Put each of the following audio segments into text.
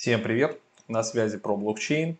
Всем привет! На связи про блокчейн.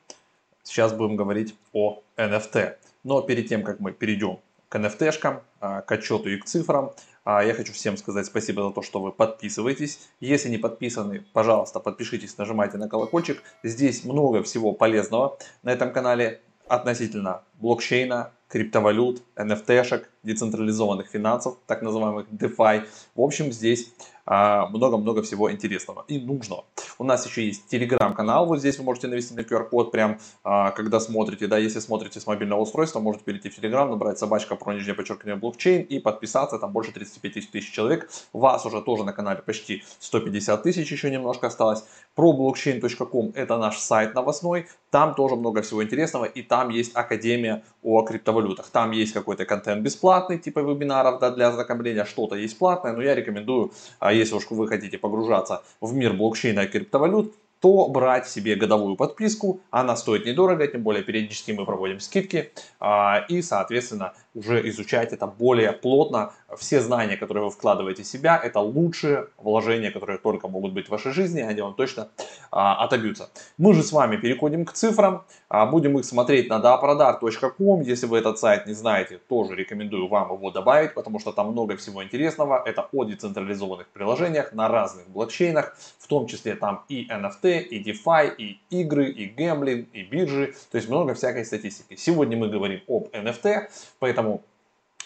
Сейчас будем говорить о NFT. Но перед тем, как мы перейдем к NFT-шкам, а, к отчету и к цифрам, а, я хочу всем сказать спасибо за то, что вы подписываетесь. Если не подписаны, пожалуйста, подпишитесь, нажимайте на колокольчик. Здесь много всего полезного на этом канале относительно блокчейна, криптовалют, NFT-шек, децентрализованных финансов, так называемых DeFi. В общем, здесь а, много-много всего интересного и нужного. У нас еще есть телеграм-канал, вот здесь вы можете навести на QR-код, прям а, когда смотрите, да, если смотрите с мобильного устройства, можете перейти в телеграм, набрать собачка про нижнее подчеркивание блокчейн и подписаться, там больше 35 тысяч человек. Вас уже тоже на канале почти 150 тысяч, еще немножко осталось. Про blockchain.com это наш сайт новостной, там тоже много всего интересного и там есть академия о криптовалютах. Там есть какой-то контент бесплатный, типа вебинаров да, для ознакомления, что-то есть платное, но я рекомендую, а если уж вы хотите погружаться в мир блокчейна и криптовалют, то брать себе годовую подписку. Она стоит недорого, тем более периодически мы проводим скидки. А, и, соответственно, уже изучать это более плотно. Все знания, которые вы вкладываете в себя, это лучшие вложения, которые только могут быть в вашей жизни, они вам точно а, отобьются. Мы же с вами переходим к цифрам, а, будем их смотреть на daprodar.com. Если вы этот сайт не знаете, тоже рекомендую вам его добавить, потому что там много всего интересного. Это о децентрализованных приложениях на разных блокчейнах, в том числе там и NFT, и DeFi, и игры, и гэмблинг, и биржи, то есть много всякой статистики. Сегодня мы говорим об NFT, поэтому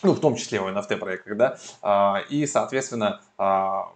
ну, в том числе о NFT проектах, да, а, и, соответственно, а,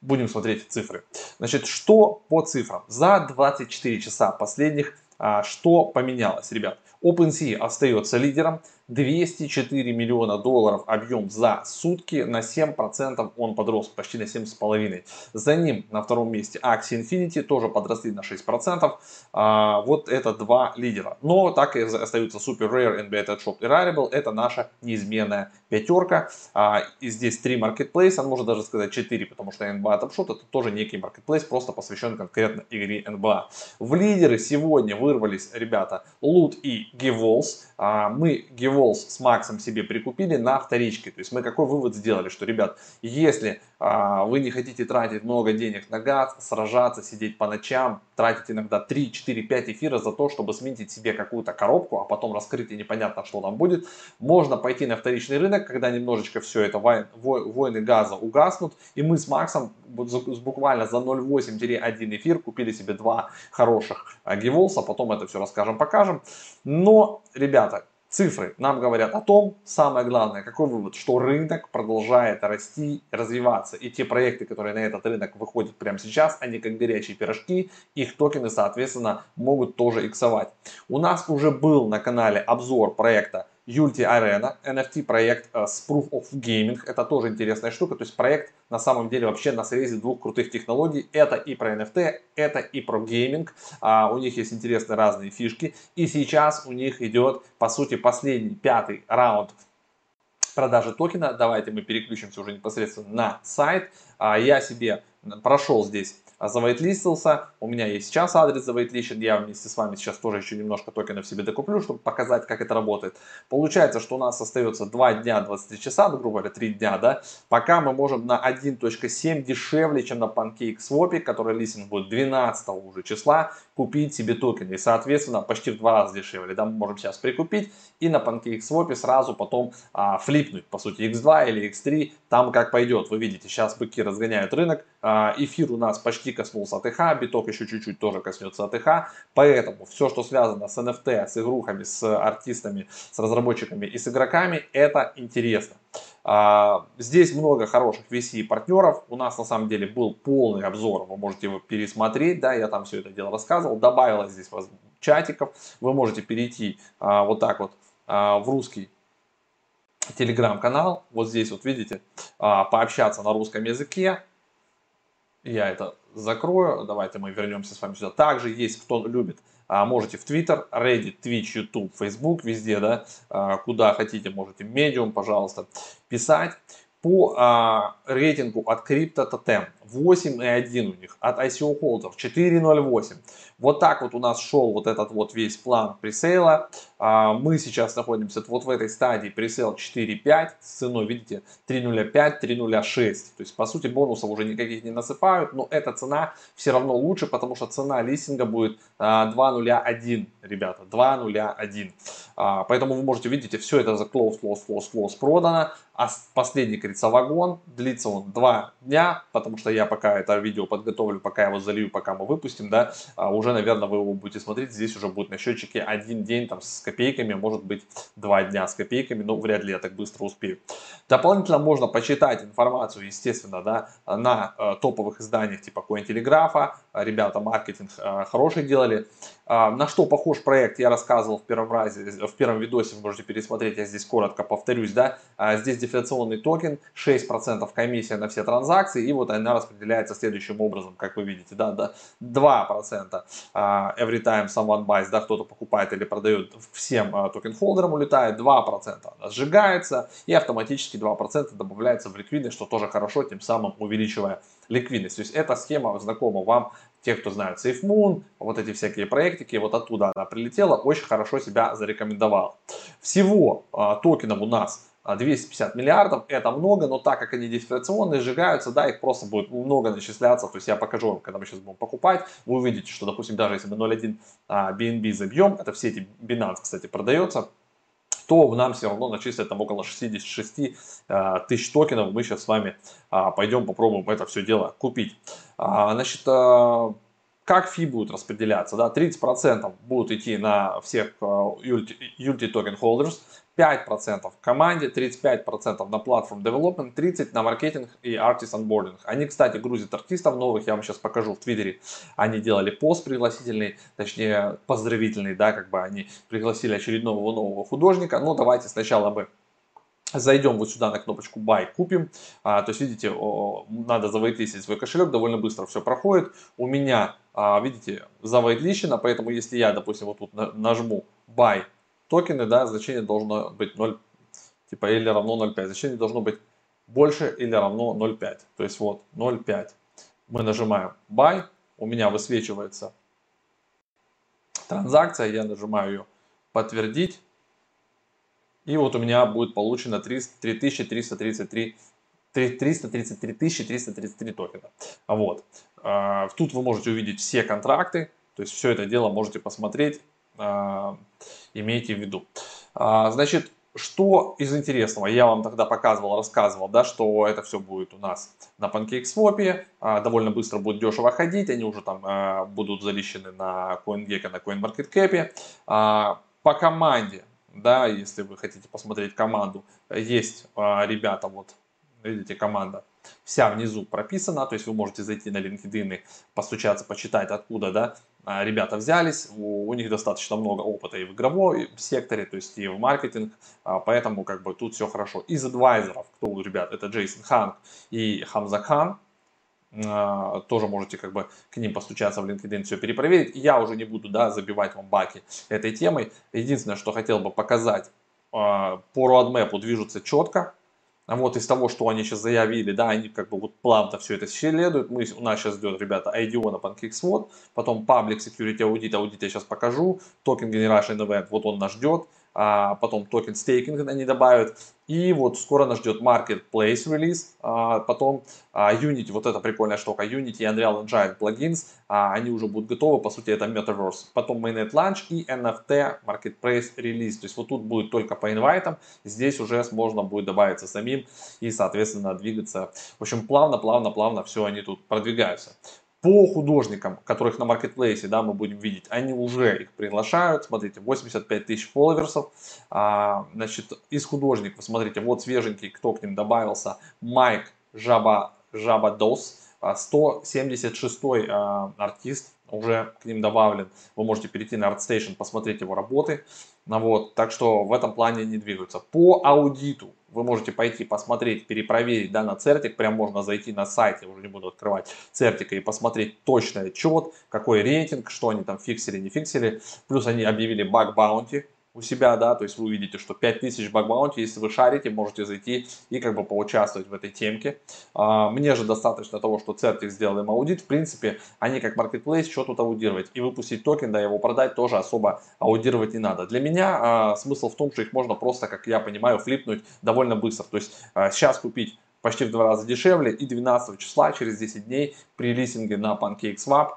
будем смотреть цифры. Значит, что по цифрам? За 24 часа последних а, что поменялось, ребят? OpenSea остается лидером, 204 миллиона долларов объем за сутки, на 7% он подрос, почти на 7,5%. За ним на втором месте Axie Infinity, тоже подросли на 6%. А, вот это два лидера. Но так и остаются Super Rare, NBA Shop и Rarible, это наша неизменная пятерка. А, и здесь три marketplace, а можно даже сказать 4, потому что NBA Top Shot это тоже некий marketplace, просто посвящен конкретно игре NBA. В лидеры сегодня вырвались ребята Loot и Giveballs. А, мы Giveballs с Максом себе прикупили на вторичке. То есть мы какой вывод сделали, что, ребят, если а, вы не хотите тратить много денег на газ, сражаться, сидеть по ночам, тратить иногда 3, 4, 5 эфира за то, чтобы сменить себе какую-то коробку, а потом раскрыть и непонятно, что там будет, можно пойти на вторичный рынок, когда немножечко все это войны газа угаснут, и мы с Максом буквально за 0,8-1 эфир купили себе два хороших гиволса, потом это все расскажем, покажем. Но, ребята, Цифры нам говорят о том, самое главное, какой вывод, что рынок продолжает расти, развиваться. И те проекты, которые на этот рынок выходят прямо сейчас, они как горячие пирожки, их токены, соответственно, могут тоже иксовать. У нас уже был на канале обзор проекта Unity Arena, NFT проект э, с Proof of Gaming. Это тоже интересная штука. То есть проект на самом деле вообще на срезе двух крутых технологий. Это и про NFT, это и про гейминг. А, у них есть интересные разные фишки. И сейчас у них идет, по сути, последний, пятый раунд продажи токена. Давайте мы переключимся уже непосредственно на сайт. А, я себе прошел здесь завайтлистился. У меня есть сейчас адрес завайтлищен. Я вместе с вами сейчас тоже еще немножко токенов себе докуплю, чтобы показать, как это работает. Получается, что у нас остается 2 дня 23 часа, грубо говоря, 3 дня, да, пока мы можем на 1.7 дешевле, чем на PancakeSwap, который листинг будет 12 уже числа, купить себе токены. И, соответственно, почти в два раза дешевле. Да, мы можем сейчас прикупить и на PancakeSwap сразу потом а, флипнуть, по сути, X2 или X3, там как пойдет. Вы видите, сейчас быки разгоняют рынок, а, эфир у нас почти коснулся АТХ, биток еще чуть-чуть тоже коснется АТХ, поэтому все, что связано с NFT, с игрухами, с артистами, с разработчиками и с игроками, это интересно. А, здесь много хороших VC партнеров. У нас на самом деле был полный обзор. Вы можете его пересмотреть. Да, я там все это дело рассказывал. Добавилось здесь чатиков. Вы можете перейти а, вот так вот а, в русский телеграм-канал. Вот здесь вот видите, пообщаться на русском языке. Я это закрою. Давайте мы вернемся с вами сюда. Также есть, кто любит, а, можете в Twitter, Reddit, Twitch, YouTube, Facebook, везде, да, а, куда хотите, можете Medium, пожалуйста, писать. По а, рейтингу от Crypto Totem 8,1 у них, от ICO Holder 4,08. Вот так вот у нас шел вот этот вот весь план пресейла. А, мы сейчас находимся вот в этой стадии пресейл 4.5 с ценой, видите, 3.05, 3.06. То есть, по сути, бонусов уже никаких не насыпают, но эта цена все равно лучше, потому что цена листинга будет 2.01, а, ребята, 2.01. А, поэтому вы можете, видите, все это за close, close, close, close продано. А последний, говорится, вагон, длится он 2 дня, потому что я пока это видео подготовлю, пока я его залью, пока мы выпустим, да, уже, наверное, вы его будете смотреть, здесь уже будет на счетчике один день там с копейками, может быть, два дня с копейками, но вряд ли я так быстро успею. Дополнительно можно почитать информацию, естественно, да, на э, топовых изданиях типа Cointelegraph, ребята маркетинг э, хороший делали. Э, на что похож проект, я рассказывал в первом разе, в первом видосе, вы можете пересмотреть, я здесь коротко повторюсь, да, э, здесь дефляционный токен, 6% комиссия на все транзакции, и вот она распределяется следующим образом, как вы видите, да, да 2% uh, every time someone buys, да, кто-то покупает или продает, всем токен-холдерам улетает, 2% сжигается и автоматически 2% добавляется в ликвидность, что тоже хорошо, тем самым увеличивая ликвидность. То есть эта схема знакома вам, те, кто знают SafeMoon, вот эти всякие проектики, вот оттуда она прилетела, очень хорошо себя зарекомендовала. Всего uh, токенов у нас 250 миллиардов, это много, но так как они дифференционные, сжигаются, да, их просто будет много начисляться, то есть я покажу вам, когда мы сейчас будем покупать, вы увидите, что, допустим, даже если мы 0.1 BNB забьем, это все эти Binance, кстати, продается, то нам все равно начислят там около 66 а, тысяч токенов, мы сейчас с вами а, пойдем попробуем это все дело купить. А, значит, как фи будет распределяться, да, 30% будут идти на всех Unity Token Holders, 5% команде, 35% на платформ development, 30% на маркетинг и artist onboarding. Они, кстати, грузят артистов новых, я вам сейчас покажу в Твиттере. Они делали пост пригласительный, точнее поздравительный, да, как бы они пригласили очередного нового художника. Но давайте сначала мы Зайдем вот сюда на кнопочку Buy, купим. А, то есть, видите, о, надо завайтлистить свой кошелек, довольно быстро все проходит. У меня, видите, завайтлищено, поэтому если я, допустим, вот тут нажму Buy токены, да, значение должно быть 0, типа или равно 0,5. Значение должно быть больше или равно 0,5. То есть вот 0,5. Мы нажимаем Buy, у меня высвечивается транзакция, я нажимаю ее подтвердить. И вот у меня будет получено 3333 333 333 токена. Вот. А, тут вы можете увидеть все контракты, то есть все это дело можете посмотреть а, имейте в виду. А, значит, что из интересного? Я вам тогда показывал, рассказывал, да, что это все будет у нас на PancakeSwap, довольно быстро будет дешево ходить, они уже там будут залищены на CoinGecko, на CoinMarketCap. По команде, да, если вы хотите посмотреть команду, есть ребята, вот, видите, команда вся внизу прописана, то есть вы можете зайти на LinkedIn и постучаться, почитать откуда, да, а, ребята взялись, у, у них достаточно много опыта и в игровой секторе, то есть и в маркетинг, а, поэтому как бы тут все хорошо. Из адвайзеров, кто у ребят, это Джейсон Ханг и Хамза Хан, а, тоже можете как бы к ним постучаться в LinkedIn, все перепроверить. Я уже не буду да, забивать вам баки этой темой. Единственное, что хотел бы показать, по roadmap движутся четко, вот из того, что они сейчас заявили, да, они как бы вот плавно все это следуют. Мы, у нас сейчас ждет, ребята, IDO на PancakeSwap, потом Public Security Audit, аудит я сейчас покажу, Token Generation Event, вот он нас ждет а, потом токен стейкинг они добавят, и вот скоро нас ждет Marketplace релиз, а, потом а, Unity, вот эта прикольная штука, Unity и Unreal Engine плагинс, а, они уже будут готовы, по сути это Metaverse, потом Mainnet Launch и NFT Marketplace релиз, то есть вот тут будет только по инвайтам, здесь уже можно будет добавиться самим и соответственно двигаться, в общем плавно, плавно, плавно все они тут продвигаются. По художникам, которых на маркетплейсе, да, мы будем видеть, они уже их приглашают. Смотрите, 85 тысяч фолловерсов. А, значит, из художников, смотрите, вот свеженький, кто к ним добавился. Майк Жаба, Жаба Дос, 176 а, артист уже к ним добавлен. Вы можете перейти на ArtStation, посмотреть его работы. Ну, вот, так что в этом плане не двигаются. По аудиту вы можете пойти посмотреть, перепроверить да, на CertiK. Прям можно зайти на сайт, я уже не буду открывать CertiK'а и посмотреть точный отчет, какой рейтинг, что они там фиксили, не фиксили. Плюс они объявили bug bounty у себя, да, то есть вы увидите, что 5000 bug bounty, если вы шарите, можете зайти и как бы поучаствовать в этой темке. А, мне же достаточно того, что CertiK сделал им аудит, в принципе, они как marketplace, что тут аудировать, и выпустить токен, да, его продать тоже особо аудировать не надо. Для меня а, смысл в том, что их можно просто, как я понимаю, флипнуть довольно быстро, то есть а, сейчас купить почти в два раза дешевле и 12 числа, через 10 дней при листинге на PancakeSwap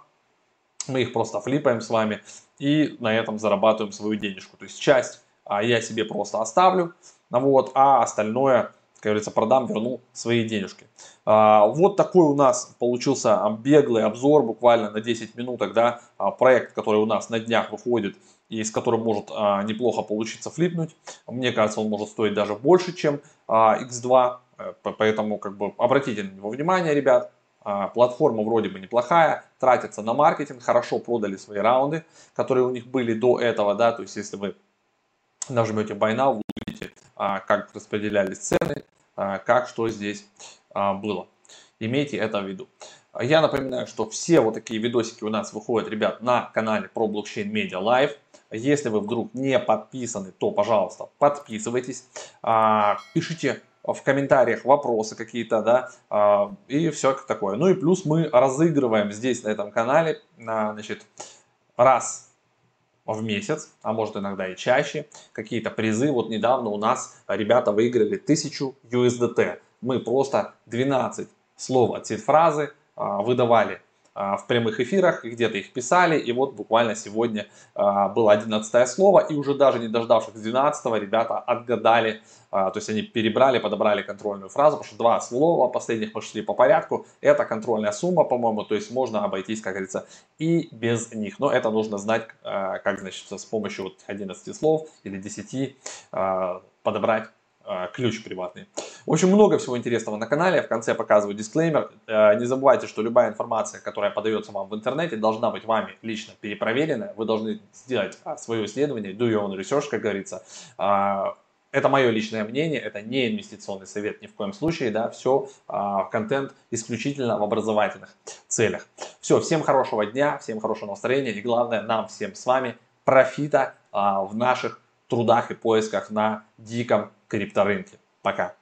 мы их просто флипаем с вами и на этом зарабатываем свою денежку. То есть часть а, я себе просто оставлю, вот, а остальное, как говорится, продам, верну свои денежки. А, вот такой у нас получился беглый обзор, буквально на 10 минуток, да, а, проект, который у нас на днях выходит и с которым может а, неплохо получиться флипнуть. Мне кажется, он может стоить даже больше, чем а, X2, э, поэтому как бы обратите на него внимание, ребят. А, платформа вроде бы неплохая, тратится на маркетинг, хорошо продали свои раунды, которые у них были до этого, да, то есть если вы нажмете Buy Now, вы увидите, а, как распределялись цены, а, как что здесь было. Имейте это в виду. Я напоминаю, что все вот такие видосики у нас выходят, ребят, на канале про блокчейн Media Live. Если вы вдруг не подписаны, то, пожалуйста, подписывайтесь. Пишите в комментариях вопросы какие-то, да, а, и все такое. Ну и плюс мы разыгрываем здесь на этом канале, значит, раз в месяц, а может иногда и чаще, какие-то призы. Вот недавно у нас ребята выиграли 1000 USDT. Мы просто 12 слов от фразы а, выдавали а, в прямых эфирах, где-то их писали, и вот буквально сегодня а, было 11 слово, и уже даже не дождавшись 12 ребята отгадали, а, то есть они перебрали, подобрали контрольную фразу, потому что два слова последних мы шли по порядку, это контрольная сумма, по-моему, то есть можно обойтись, как говорится, и без них, но это нужно знать, как, значит, с помощью вот 11 слов или 10 подобрать а, ключ приватный. Общем, много всего интересного на канале. В конце показываю дисклеймер. Э, не забывайте, что любая информация, которая подается вам в интернете, должна быть вами лично перепроверена. Вы должны сделать а, свое исследование, do your own research, как говорится. А, это мое личное мнение, это не инвестиционный совет ни в коем случае, да, все контент исключительно в образовательных целях. Все, всем хорошего дня, всем хорошего настроения и главное нам всем с вами профита в наших трудах и поисках на диком крипторынке. Пока.